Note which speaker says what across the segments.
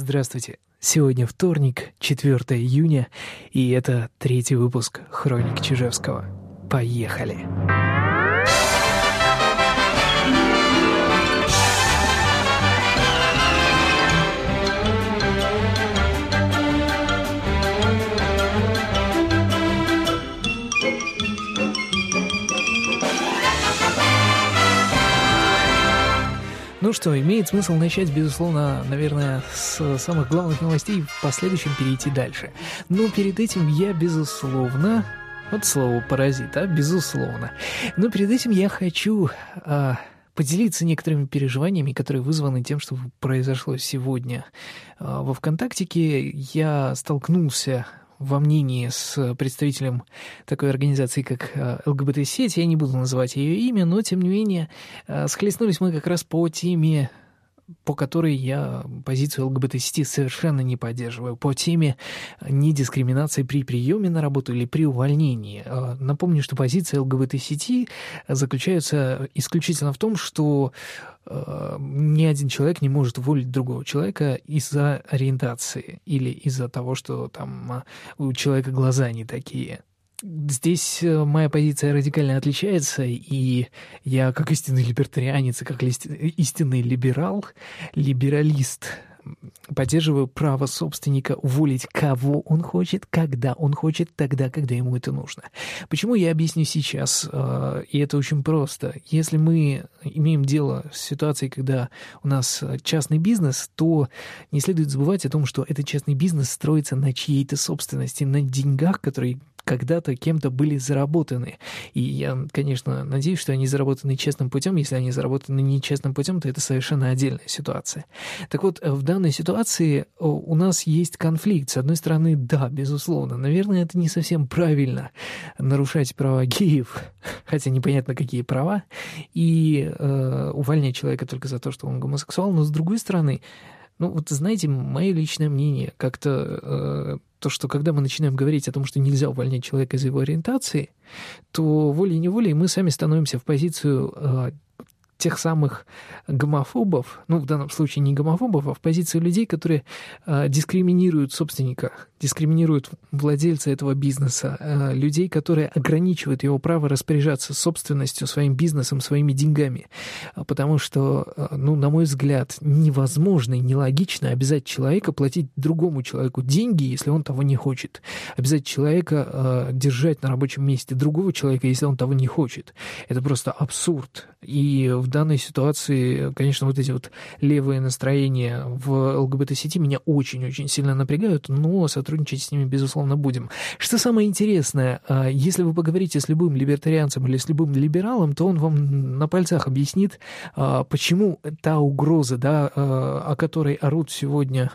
Speaker 1: Здравствуйте. Сегодня вторник, 4 июня, и это третий выпуск «Хроник Чижевского». Поехали! Ну что, имеет смысл начать, безусловно, наверное, с самых главных новостей, в последующем перейти дальше. Но перед этим я, безусловно, вот слово паразит, а, безусловно. Но перед этим я хочу а, поделиться некоторыми переживаниями, которые вызваны тем, что произошло сегодня. А, во ВКонтактике я столкнулся во мнении с представителем такой организации, как э, ЛГБТ-сеть, я не буду называть ее имя, но, тем не менее, э, схлестнулись мы как раз по теме по которой я позицию ЛГБТ-сети совершенно не поддерживаю, по теме недискриминации при приеме на работу или при увольнении. Э, напомню, что позиция ЛГБТ-сети заключается исключительно в том, что э, ни один человек не может уволить другого человека из-за ориентации или из-за того, что там у человека глаза не такие. Здесь э, моя позиция радикально отличается, и я как истинный либертарианец, как истинный либерал, либералист, поддерживаю право собственника уволить кого он хочет, когда он хочет, тогда, когда ему это нужно. Почему я объясню сейчас, э, и это очень просто. Если мы имеем дело с ситуацией, когда у нас частный бизнес, то не следует забывать о том, что этот частный бизнес строится на чьей-то собственности, на деньгах, которые когда-то кем-то были заработаны. И я, конечно, надеюсь, что они заработаны честным путем. Если они заработаны нечестным путем, то это совершенно отдельная ситуация. Так вот, в данной ситуации у нас есть конфликт. С одной стороны, да, безусловно, наверное, это не совсем правильно нарушать права геев, хотя непонятно, какие права, и э, увольнять человека только за то, что он гомосексуал. Но с другой стороны, ну, вот знаете, мое личное мнение, как-то э, то, что когда мы начинаем говорить о том, что нельзя увольнять человека из его ориентации, то волей-неволей мы сами становимся в позицию э, тех самых гомофобов, ну, в данном случае не гомофобов, а в позицию людей, которые э, дискриминируют собственника, дискриминируют владельца этого бизнеса, э, людей, которые ограничивают его право распоряжаться собственностью, своим бизнесом, своими деньгами. Потому что, э, ну, на мой взгляд, невозможно и нелогично обязать человека платить другому человеку деньги, если он того не хочет. Обязать человека э, держать на рабочем месте другого человека, если он того не хочет. Это просто абсурд. И в данной ситуации, конечно, вот эти вот левые настроения в ЛГБТ-сети меня очень-очень сильно напрягают, но сотрудничать с ними, безусловно, будем. Что самое интересное, а, если вы поговорите с любым либертарианцем или с любым либералом, то он вам на пальцах объяснит, а, почему та угроза, да, а, о которой орут сегодня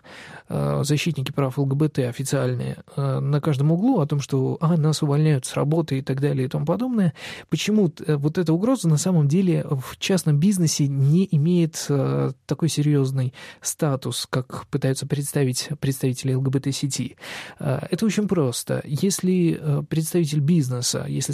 Speaker 1: защитники прав ЛГБТ официальные на каждом углу, о том, что а, нас увольняют с работы и так далее и тому подобное, почему вот эта угроза на самом деле в частном бизнесе не имеет э, такой серьезный статус, как пытаются представить представители ЛГБТ-сети. Э, это очень просто. Если э, представитель бизнеса, если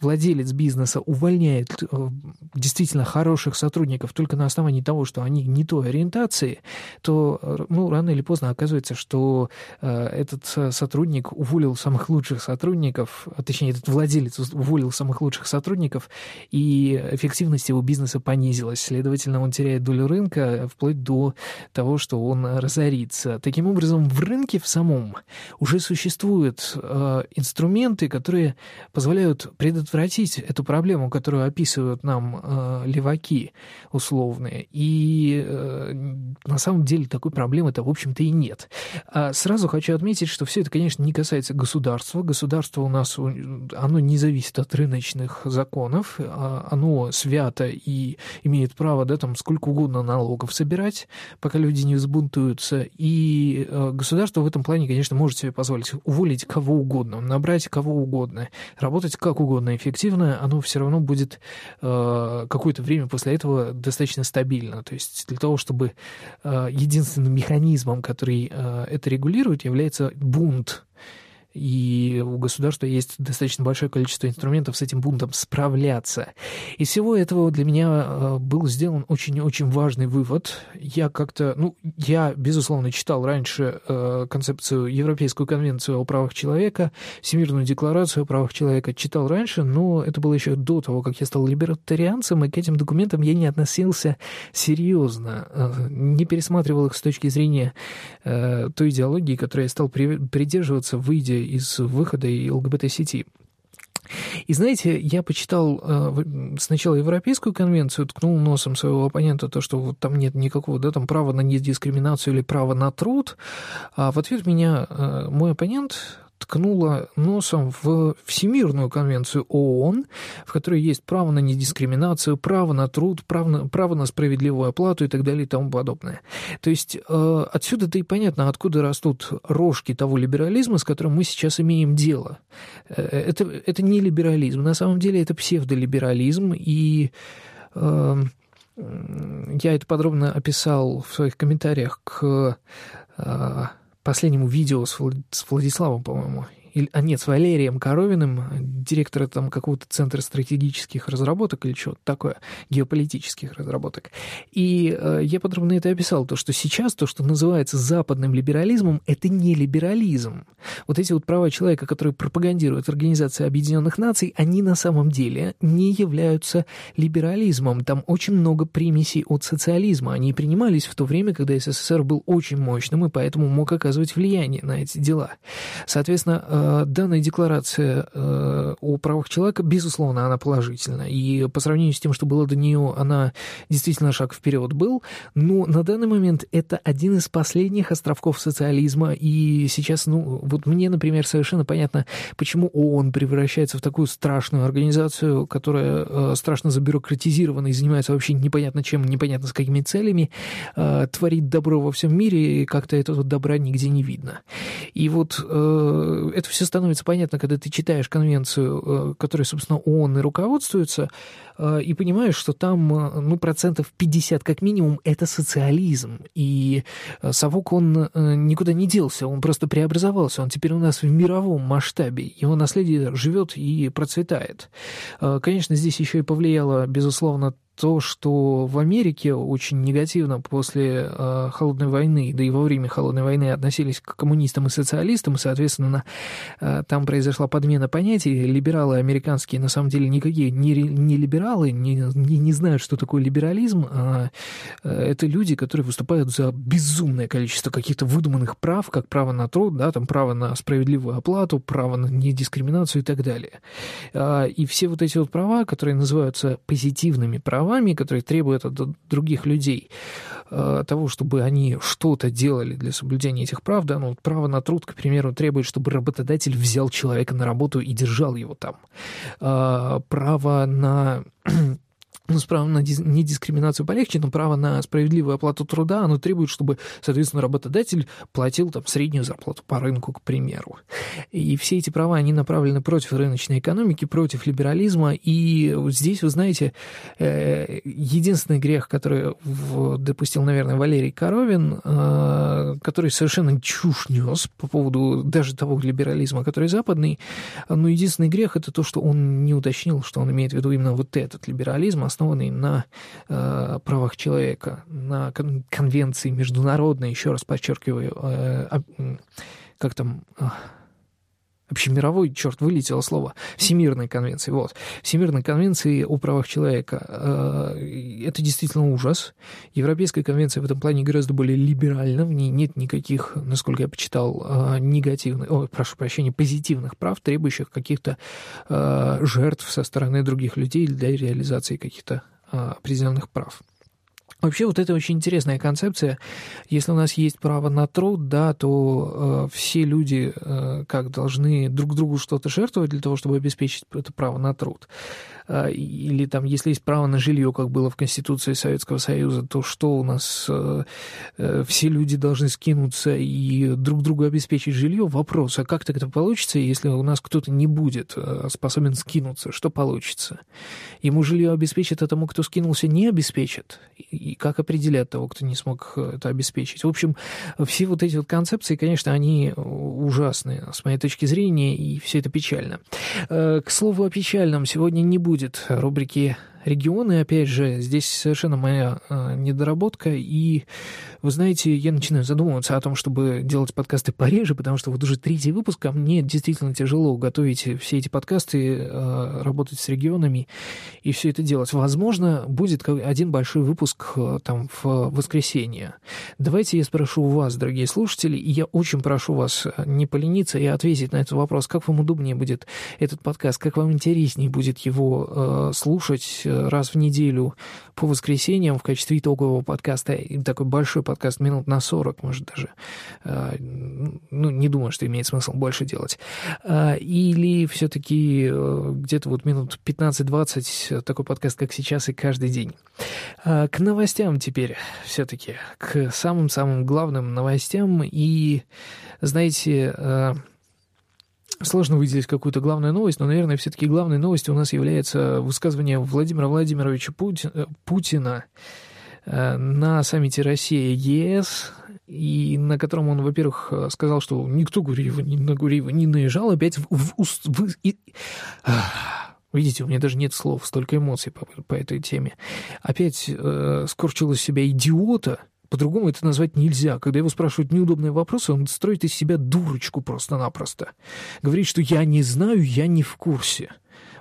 Speaker 1: владелец бизнеса увольняет э, действительно хороших сотрудников только на основании того, что они не той ориентации, то э, ну, рано или поздно оказывается, что э, этот сотрудник уволил самых лучших сотрудников, а точнее, этот владелец уволил самых лучших сотрудников, и эффективность его бизнеса понизилась. Следовательно, он теряет долю рынка вплоть до того, что он разорится. Таким образом, в рынке в самом уже существуют инструменты, которые позволяют предотвратить предотвратить эту проблему, которую описывают нам э, леваки условные. И э, на самом деле такой проблемы-то, в общем-то, и нет. А сразу хочу отметить, что все это, конечно, не касается государства. Государство у нас, оно не зависит от рыночных законов, а оно свято и имеет право, да, там, сколько угодно налогов собирать, пока люди не взбунтуются. И э, государство в этом плане, конечно, может себе позволить уволить кого угодно, набрать кого угодно, работать как угодно эффективно, оно все равно будет э, какое-то время после этого достаточно стабильно. То есть для того, чтобы э, единственным механизмом, который э, это регулирует, является бунт и у государства есть достаточно большое количество инструментов с этим бунтом справляться. Из всего этого для меня э, был сделан очень-очень важный вывод. Я как-то, ну, я, безусловно, читал раньше э, концепцию Европейскую конвенцию о правах человека, Всемирную декларацию о правах человека, читал раньше, но это было еще до того, как я стал либертарианцем, и к этим документам я не относился серьезно, э, не пересматривал их с точки зрения той идеологии, которой я стал придерживаться, выйдя из выхода и ЛГБТ-сети. И знаете, я почитал э, сначала Европейскую конвенцию, ткнул носом своего оппонента то, что вот там нет никакого, да, там права на недискриминацию или права на труд, а в ответ меня э, мой оппонент ткнула носом в Всемирную конвенцию ООН, в которой есть право на недискриминацию, право на труд, право на, право на справедливую оплату и так далее и тому подобное. То есть э, отсюда-то и понятно, откуда растут рожки того либерализма, с которым мы сейчас имеем дело. Э, это, это не либерализм, на самом деле это псевдолиберализм, и э, я это подробно описал в своих комментариях к э, последнему видео с, Владиславом, по-моему, а нет, с Валерием Коровиным, директора там какого-то центра стратегических разработок или что-то такое, геополитических разработок. И э, я подробно это описал, то, что сейчас то, что называется западным либерализмом, это не либерализм. Вот эти вот права человека, которые пропагандирует Организация Объединенных Наций, они на самом деле не являются либерализмом. Там очень много примесей от социализма. Они принимались в то время, когда СССР был очень мощным и поэтому мог оказывать влияние на эти дела. Соответственно, э, Э, данная декларация э, о правах человека, безусловно, она положительна. И по сравнению с тем, что было до нее, она действительно шаг вперед был. Но на данный момент это один из последних островков социализма. И сейчас, ну, вот мне, например, совершенно понятно, почему ООН превращается в такую страшную организацию, которая э, страшно забюрократизирована и занимается вообще непонятно чем, непонятно с какими целями, творит добро во всем мире, и как-то этого добра нигде не видно. И вот это все становится понятно, когда ты читаешь конвенцию, э, которой, собственно, ООН и руководствуется, э, и понимаешь, что там, э, ну, процентов 50 как минимум это социализм. И совок, он никуда не делся, он просто преобразовался, он теперь у нас в мировом масштабе, его наследие живет и процветает. Конечно, здесь еще и повлияло, безусловно, то, что в Америке очень негативно после э, Холодной войны, да и во время Холодной войны относились к коммунистам и социалистам, соответственно, э, там произошла подмена понятий. Либералы американские на самом деле никакие не, не либералы, не, не, не знают, что такое либерализм, а э, это люди, которые выступают за безумное количество каких-то выдуманных прав, как право на труд, да, там право на справедливую оплату, право на недискриминацию и так далее. Э, и все вот эти вот права, которые называются позитивными правами, правами, которые требуют от других людей э, того, чтобы они что-то делали для соблюдения этих прав, да, ну, право на труд, к примеру, требует, чтобы работодатель взял человека на работу и держал его там. Э, право на ну, с правом на недискриминацию полегче, но право на справедливую оплату труда, оно требует, чтобы, соответственно, работодатель платил там среднюю зарплату по рынку, к примеру. И все эти права, они направлены против рыночной экономики, против либерализма, и здесь, вы знаете, э, единственный грех, который допустил, наверное, Валерий Коровин, э, который совершенно чушь нес по поводу даже того либерализма, который западный, но единственный грех — это то, что он не уточнил, что он имеет в виду именно вот этот либерализм, основанный на э, правах человека, на кон- конвенции международной, еще раз подчеркиваю, э, э, как там... Э, общемировой, черт, вылетело слово, Всемирной конвенции, вот, Всемирной конвенции о правах человека. Э, это действительно ужас. Европейская конвенция в этом плане гораздо более либеральна, в ней нет никаких, насколько я почитал, э, негативных, о, прошу прощения, позитивных прав, требующих каких-то э, жертв со стороны других людей для реализации каких-то определенных прав. Вообще вот это очень интересная концепция. Если у нас есть право на труд, да, то э, все люди э, как должны друг другу что-то жертвовать для того, чтобы обеспечить это право на труд. А, или там, если есть право на жилье, как было в Конституции Советского Союза, то что у нас э, э, все люди должны скинуться и друг другу обеспечить жилье? Вопрос, а как так это получится, если у нас кто-то не будет э, способен скинуться? Что получится? Ему жилье обеспечит, а тому, кто скинулся, не обеспечит? И как определять того, кто не смог это обеспечить? В общем, все вот эти вот концепции, конечно, они ужасные с моей точки зрения, и все это печально. К слову о печальном, сегодня не будет рубрики регионы, опять же, здесь совершенно моя э, недоработка, и, вы знаете, я начинаю задумываться о том, чтобы делать подкасты пореже, потому что вот уже третий выпуск, а мне действительно тяжело готовить все эти подкасты, э, работать с регионами и все это делать. Возможно, будет один большой выпуск э, там в воскресенье. Давайте я спрошу у вас, дорогие слушатели, и я очень прошу вас не полениться и ответить на этот вопрос, как вам удобнее будет этот подкаст, как вам интереснее будет его э, слушать, раз в неделю по воскресеньям в качестве итогового подкаста, такой большой подкаст минут на 40, может даже, а, ну, не думаю, что имеет смысл больше делать. А, или все-таки э, где-то вот минут 15-20 такой подкаст, как сейчас, и каждый день. А, к новостям теперь все-таки, к самым-самым главным новостям. И, знаете, Сложно выделить какую-то главную новость, но, наверное, все-таки главной новостью у нас является высказывание Владимира Владимировича э, Путина э, на саммите Россия-ЕС, и на котором он, во-первых, сказал, что никто Гуриева, ни на Гуриева не наезжал, опять в, в, в, в, и, Видите, у меня даже нет слов, столько эмоций по, по этой теме. Опять э, скорчил из себя идиота, по-другому это назвать нельзя. Когда его спрашивают неудобные вопросы, он строит из себя дурочку просто-напросто. Говорит, что я не знаю, я не в курсе.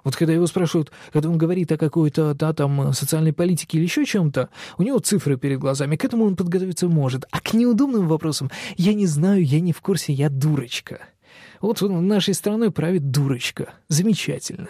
Speaker 1: Вот когда его спрашивают, когда он говорит о какой-то, да, там, социальной политике или еще чем-то, у него цифры перед глазами, к этому он подготовиться может. А к неудобным вопросам я не знаю, я не в курсе, я дурочка. Вот нашей страной правит дурочка. Замечательно.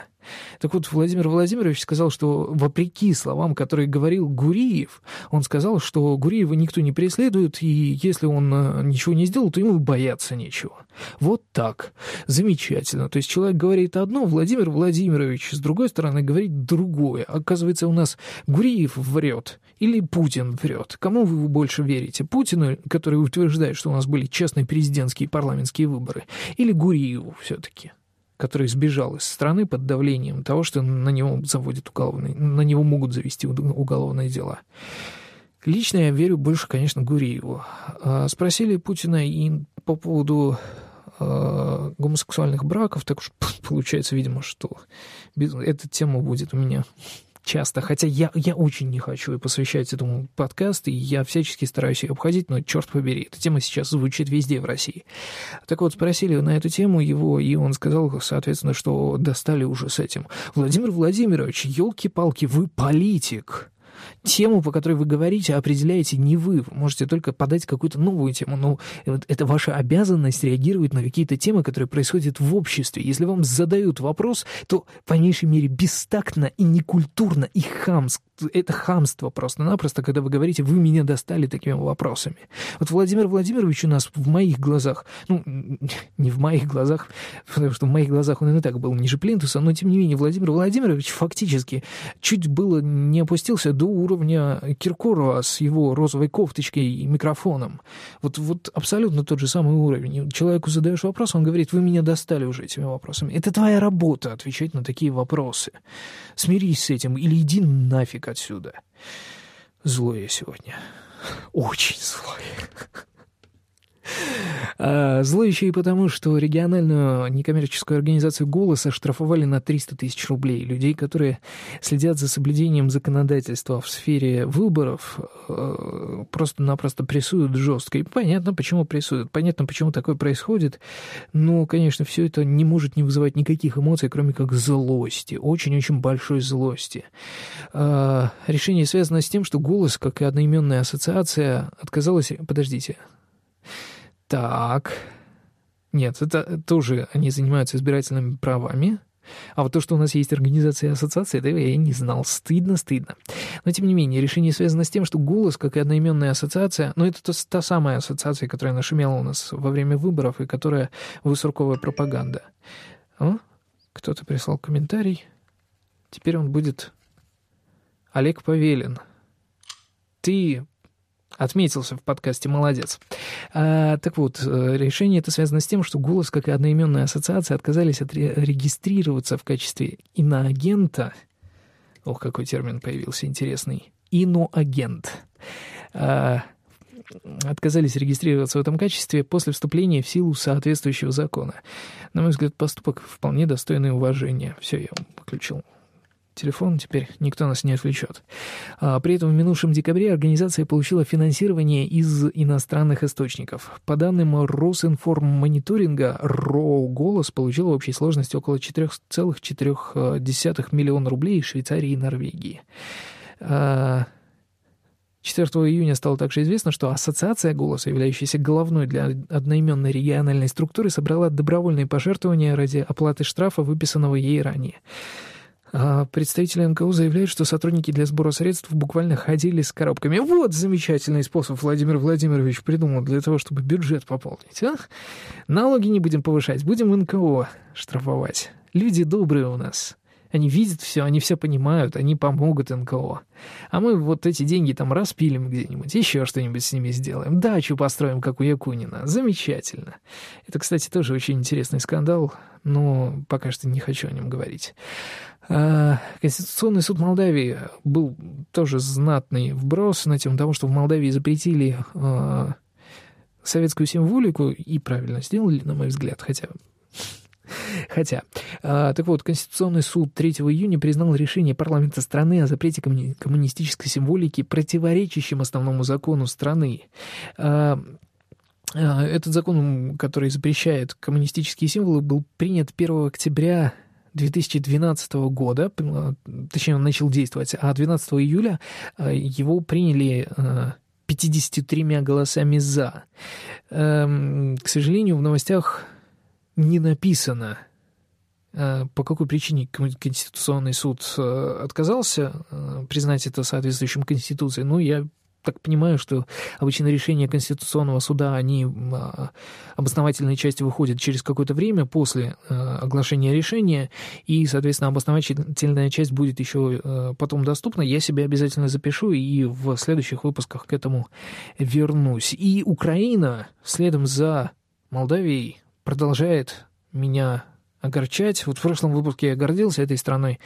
Speaker 1: Так вот, Владимир Владимирович сказал, что вопреки словам, которые говорил Гуриев, он сказал, что Гуриева никто не преследует, и если он э, ничего не сделал, то ему бояться нечего. Вот так. Замечательно. То есть человек говорит одно, Владимир Владимирович с другой стороны говорит другое. Оказывается, у нас Гуриев врет или Путин врет. Кому вы больше верите? Путину, который утверждает, что у нас были честные президентские и парламентские выборы, или Гуриеву все-таки? который сбежал из страны под давлением того, что на него заводят уголовные, на него могут завести уголовные дела. Лично я верю больше, конечно, Гуриеву. А, спросили Путина и по поводу э, гомосексуальных браков, так уж получается, видимо, что эта тема будет у меня часто, хотя я, я очень не хочу посвящать этому подкаст, и я всячески стараюсь ее обходить, но черт побери, эта тема сейчас звучит везде в России. Так вот, спросили на эту тему его, и он сказал, соответственно, что достали уже с этим. Владимир Владимирович, елки-палки, вы политик тему, по которой вы говорите, определяете не вы. Вы можете только подать какую-то новую тему. Но это ваша обязанность реагировать на какие-то темы, которые происходят в обществе. Если вам задают вопрос, то, по меньшей мере, бестактно и некультурно и хамско это хамство просто-напросто, когда вы говорите, вы меня достали такими вопросами. Вот Владимир Владимирович у нас в моих глазах, ну, не в моих глазах, потому что в моих глазах он и так был ниже плинтуса, но тем не менее Владимир Владимирович фактически чуть было не опустился до уровня Киркорова с его розовой кофточкой и микрофоном. Вот, вот абсолютно тот же самый уровень. Человеку задаешь вопрос, он говорит, вы меня достали уже этими вопросами. Это твоя работа, отвечать на такие вопросы. Смирись с этим или иди нафиг отсюда. Злой я сегодня. Очень злой. А, зло еще и потому, что региональную некоммерческую организацию «Голос» оштрафовали на 300 тысяч рублей. Людей, которые следят за соблюдением законодательства в сфере выборов, э, просто-напросто прессуют жестко. И понятно, почему прессуют, понятно, почему такое происходит. Но, конечно, все это не может не вызывать никаких эмоций, кроме как злости, очень-очень большой злости. А, решение связано с тем, что «Голос», как и одноименная ассоциация, отказалась... Подождите, так. Нет, это тоже они занимаются избирательными правами. А вот то, что у нас есть организация и ассоциация, этого я не знал. Стыдно, стыдно. Но, тем не менее, решение связано с тем, что «Голос», как и одноименная ассоциация, ну, это та, та самая ассоциация, которая нашумела у нас во время выборов и которая высорковая пропаганда. О, кто-то прислал комментарий. Теперь он будет Олег Павелин. Ты отметился в подкасте «Молодец». А, так вот, э, решение это связано с тем, что «Голос», как и одноименная ассоциация, отказались отрегистрироваться в качестве иноагента. Ох, какой термин появился интересный. Иноагент. А, отказались регистрироваться в этом качестве после вступления в силу соответствующего закона. На мой взгляд, поступок вполне достойный уважения. Все, я выключил телефон, теперь никто нас не отвлечет. А при этом в минувшем декабре организация получила финансирование из иностранных источников. По данным Росинформмониторинга, РО «Голос» получил в общей сложности около 4,4 миллиона рублей из Швейцарии и Норвегии. А 4 июня стало также известно, что Ассоциация «Голоса», являющаяся головной для одноименной региональной структуры, собрала добровольные пожертвования ради оплаты штрафа, выписанного ей ранее. А представители НКО заявляют, что сотрудники для сбора средств буквально ходили с коробками. Вот замечательный способ Владимир Владимирович придумал для того, чтобы бюджет пополнить. А? Налоги не будем повышать, будем НКО штрафовать. Люди добрые у нас. Они видят все, они все понимают, они помогут НКО. А мы вот эти деньги там распилим где-нибудь, еще что-нибудь с ними сделаем, дачу построим, как у Якунина. Замечательно. Это, кстати, тоже очень интересный скандал, но пока что не хочу о нем говорить. А, Конституционный суд Молдавии был тоже знатный вброс на тему того, что в Молдавии запретили а, советскую символику, и правильно сделали, на мой взгляд, хотя Хотя, э, так вот, Конституционный суд 3 июня признал решение парламента страны о запрете коммуни- коммунистической символики противоречащим основному закону страны. Э, этот закон, который запрещает коммунистические символы, был принят 1 октября 2012 года, точнее, он начал действовать, а 12 июля его приняли 53 голосами «за». Эм, к сожалению, в новостях не написано, э, по какой причине Конституционный суд э, отказался э, признать это соответствующим Конституции. Ну, я так понимаю, что обычно решения Конституционного суда, они а, обосновательные части выходят через какое-то время после оглашения решения, и, соответственно, обосновательная часть будет еще потом доступна. Я себе обязательно запишу и в следующих выпусках к этому вернусь. И Украина следом за Молдавией продолжает меня огорчать. Вот в прошлом выпуске я гордился этой страной,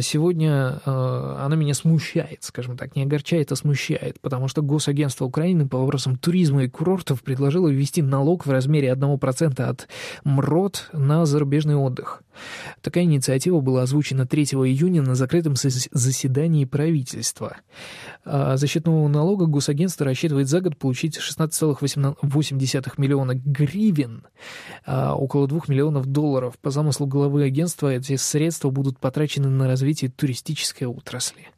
Speaker 1: сегодня э, она меня смущает, скажем так, не огорчает, а смущает, потому что Госагентство Украины по вопросам туризма и курортов предложило ввести налог в размере 1% от МРОД на зарубежный отдых. Такая инициатива была озвучена 3 июня на закрытом заседании правительства. А защитного налога госагентство рассчитывает за год получить 16,8 миллиона гривен, а около 2 миллионов долларов. По замыслу главы агентства эти средства будут потрачены на развитие туристической отрасли.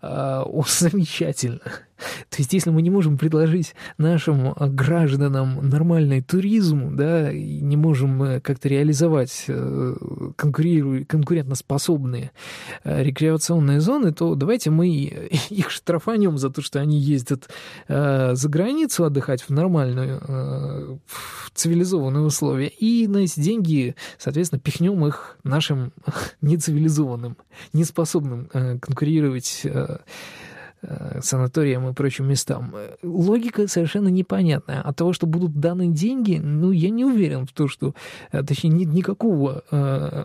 Speaker 1: А, о, замечательно. То есть, если мы не можем предложить нашим гражданам нормальный туризм, да, и не можем э, как-то реализовать э, конкурентоспособные э, рекреационные зоны, то давайте мы их штрафанем за то, что они ездят за границу отдыхать в нормальную, в цивилизованные условия, и на эти деньги, соответственно, пихнем их нашим нецивилизованным, неспособным конкурировать Э, санаториям и прочим местам. Логика совершенно непонятная. От того, что будут даны деньги, ну, я не уверен в том, что... Э, точнее, нет никакого... Э,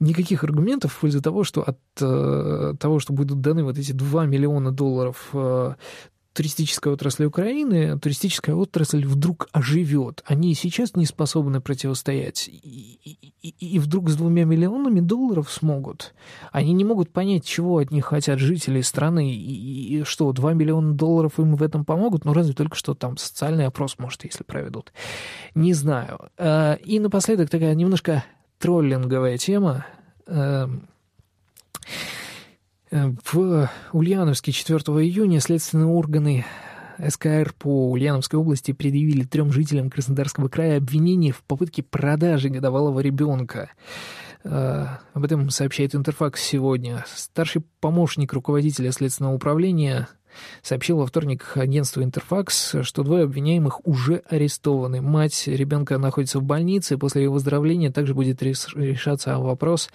Speaker 1: никаких аргументов в пользу того, что от того, что будут даны вот эти 2 миллиона долларов туристической отрасли Украины, туристическая отрасль вдруг оживет. Они сейчас не способны противостоять. И, и, и вдруг с двумя миллионами долларов смогут. Они не могут понять, чего от них хотят жители страны. И, и что, два миллиона долларов им в этом помогут? Ну, разве только что там социальный опрос, может, если проведут. Не знаю. А, и напоследок такая немножко троллинговая тема. В Ульяновске 4 июня следственные органы СКР по Ульяновской области предъявили трем жителям Краснодарского края обвинение в попытке продажи годовалого ребенка. Э, об этом сообщает Интерфакс сегодня. Старший помощник руководителя следственного управления сообщил во вторник агентству «Интерфакс», что двое обвиняемых уже арестованы. Мать ребенка находится в больнице, после ее выздоровления также будет решаться вопрос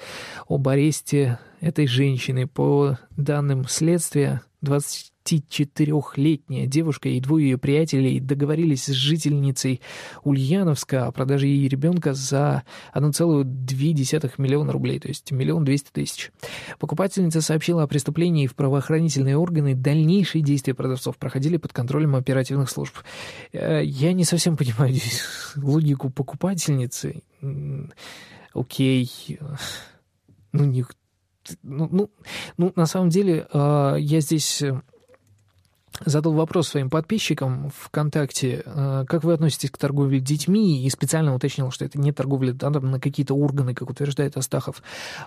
Speaker 1: об аресте этой женщины. По данным следствия, 20 24-летняя девушка и двое ее приятелей договорились с жительницей Ульяновска о продаже ей ребенка за 1,2 миллиона рублей, то есть миллион двести тысяч. Покупательница сообщила о преступлении в правоохранительные органы. Дальнейшие действия продавцов проходили под контролем оперативных служб. Э, я не совсем понимаю здесь логику покупательницы. Окей. Ну, не, ну, ну, ну, на самом деле, э, я здесь задал вопрос своим подписчикам ВКонтакте, э, как вы относитесь к торговле детьми, и специально уточнил, что это не торговля да, на какие-то органы, как утверждает Астахов,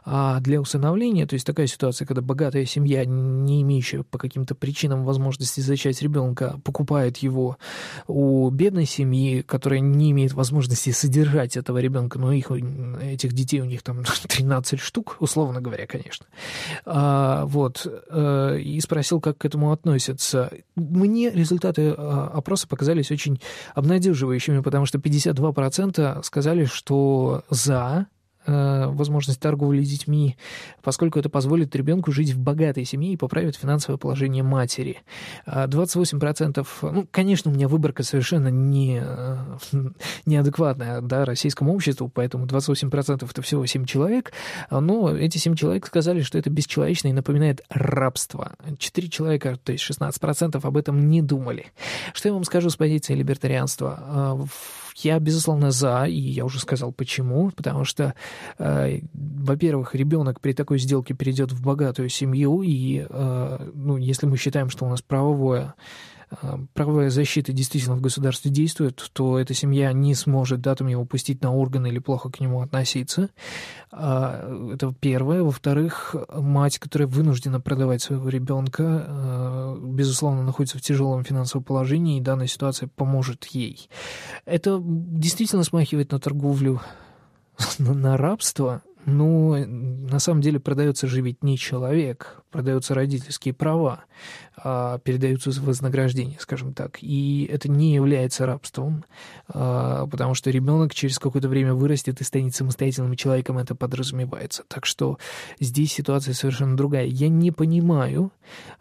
Speaker 1: а для усыновления, то есть такая ситуация, когда богатая семья, не имеющая по каким-то причинам возможности зачать ребенка, покупает его у бедной семьи, которая не имеет возможности содержать этого ребенка, но их, этих детей у них там 13 штук, условно говоря, конечно. А, вот, э, и спросил, как к этому относятся мне результаты а, опроса показались очень обнадеживающими, потому что 52% сказали, что за Э, возможность торговли детьми, поскольку это позволит ребенку жить в богатой семье и поправит финансовое положение матери. 28%, а ну, конечно, у меня выборка совершенно не, э, неадекватная да, российскому обществу, поэтому 28% это всего 7 человек, но эти 7 человек сказали, что это бесчеловечно и напоминает рабство. 4 человека, то есть 16% об этом не думали. Что я вам скажу с позиции либертарианства? Я, безусловно, за, и я уже сказал почему, потому что, э, во-первых, ребенок при такой сделке перейдет в богатую семью, и, э, ну, если мы считаем, что у нас правовое правовая защита действительно в государстве действует, то эта семья не сможет датум его пустить на органы или плохо к нему относиться. А, это первое. Во-вторых, мать, которая вынуждена продавать своего ребенка, а, безусловно, находится в тяжелом финансовом положении, и данная ситуация поможет ей. Это действительно смахивает на торговлю на рабство, ну, на самом деле продается же ведь не человек, продаются родительские права, а передаются вознаграждения, скажем так. И это не является рабством, а, потому что ребенок через какое-то время вырастет и станет самостоятельным человеком, это подразумевается. Так что здесь ситуация совершенно другая. Я не понимаю,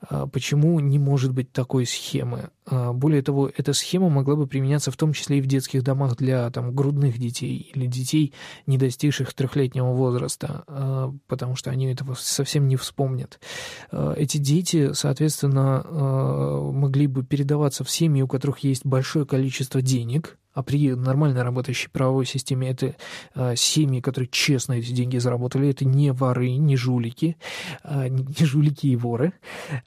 Speaker 1: а, почему не может быть такой схемы. А, более того, эта схема могла бы применяться в том числе и в детских домах для там, грудных детей или детей, не достигших трехлетнего возраста, потому что они этого совсем не вспомнят. Эти дети, соответственно, могли бы передаваться в семьи, у которых есть большое количество денег, а при нормально работающей правовой системе это э, семьи, которые честно эти деньги заработали, это не воры, не жулики, э, не жулики и воры.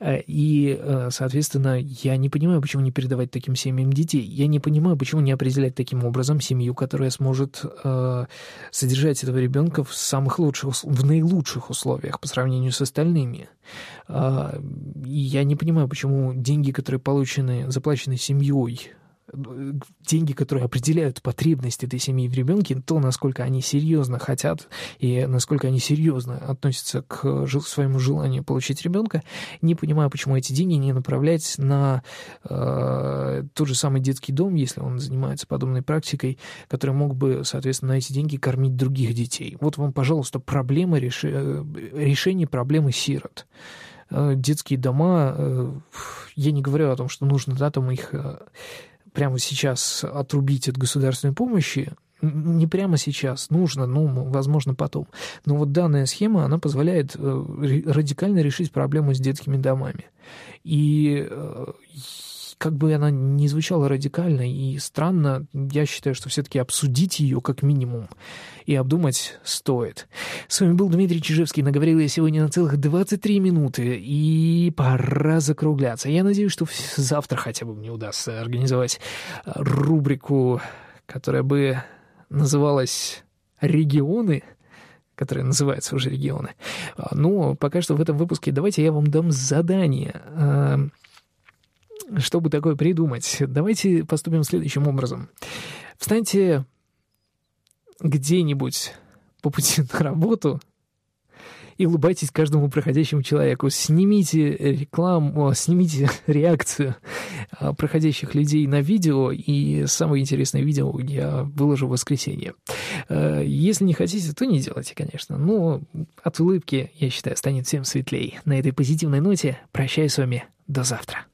Speaker 1: Э, и, э, соответственно, я не понимаю, почему не передавать таким семьям детей. Я не понимаю, почему не определять таким образом семью, которая сможет э, содержать этого ребенка в самых лучших, в наилучших условиях по сравнению с остальными. Э, я не понимаю, почему деньги, которые получены, заплачены семьей, деньги, которые определяют потребности этой семьи в ребенке, то, насколько они серьезно хотят и насколько они серьезно относятся к своему желанию получить ребенка, не понимаю, почему эти деньги не направлять на э, тот же самый детский дом, если он занимается подобной практикой, который мог бы, соответственно, на эти деньги кормить других детей. Вот вам, пожалуйста, проблема реши... Э, решение проблемы сирот э, детские дома, э, я не говорю о том, что нужно, да, там их прямо сейчас отрубить от государственной помощи, не прямо сейчас, нужно, ну, возможно, потом. Но вот данная схема, она позволяет э, радикально решить проблему с детскими домами. И э, как бы она ни звучала радикально и странно, я считаю, что все-таки обсудить ее как минимум и обдумать стоит. С вами был Дмитрий Чижевский. Наговорил я сегодня на целых 23 минуты, и пора закругляться. Я надеюсь, что завтра хотя бы мне удастся организовать рубрику, которая бы называлась «Регионы», которая называется уже «Регионы». Но пока что в этом выпуске давайте я вам дам задание чтобы такое придумать, давайте поступим следующим образом. Встаньте где-нибудь по пути на работу и улыбайтесь каждому проходящему человеку. Снимите рекламу, снимите реакцию а, проходящих людей на видео, и самое интересное видео я выложу в воскресенье. Э, если не хотите, то не делайте, конечно, но от улыбки, я считаю, станет всем светлей. На этой позитивной ноте прощаюсь с вами до завтра.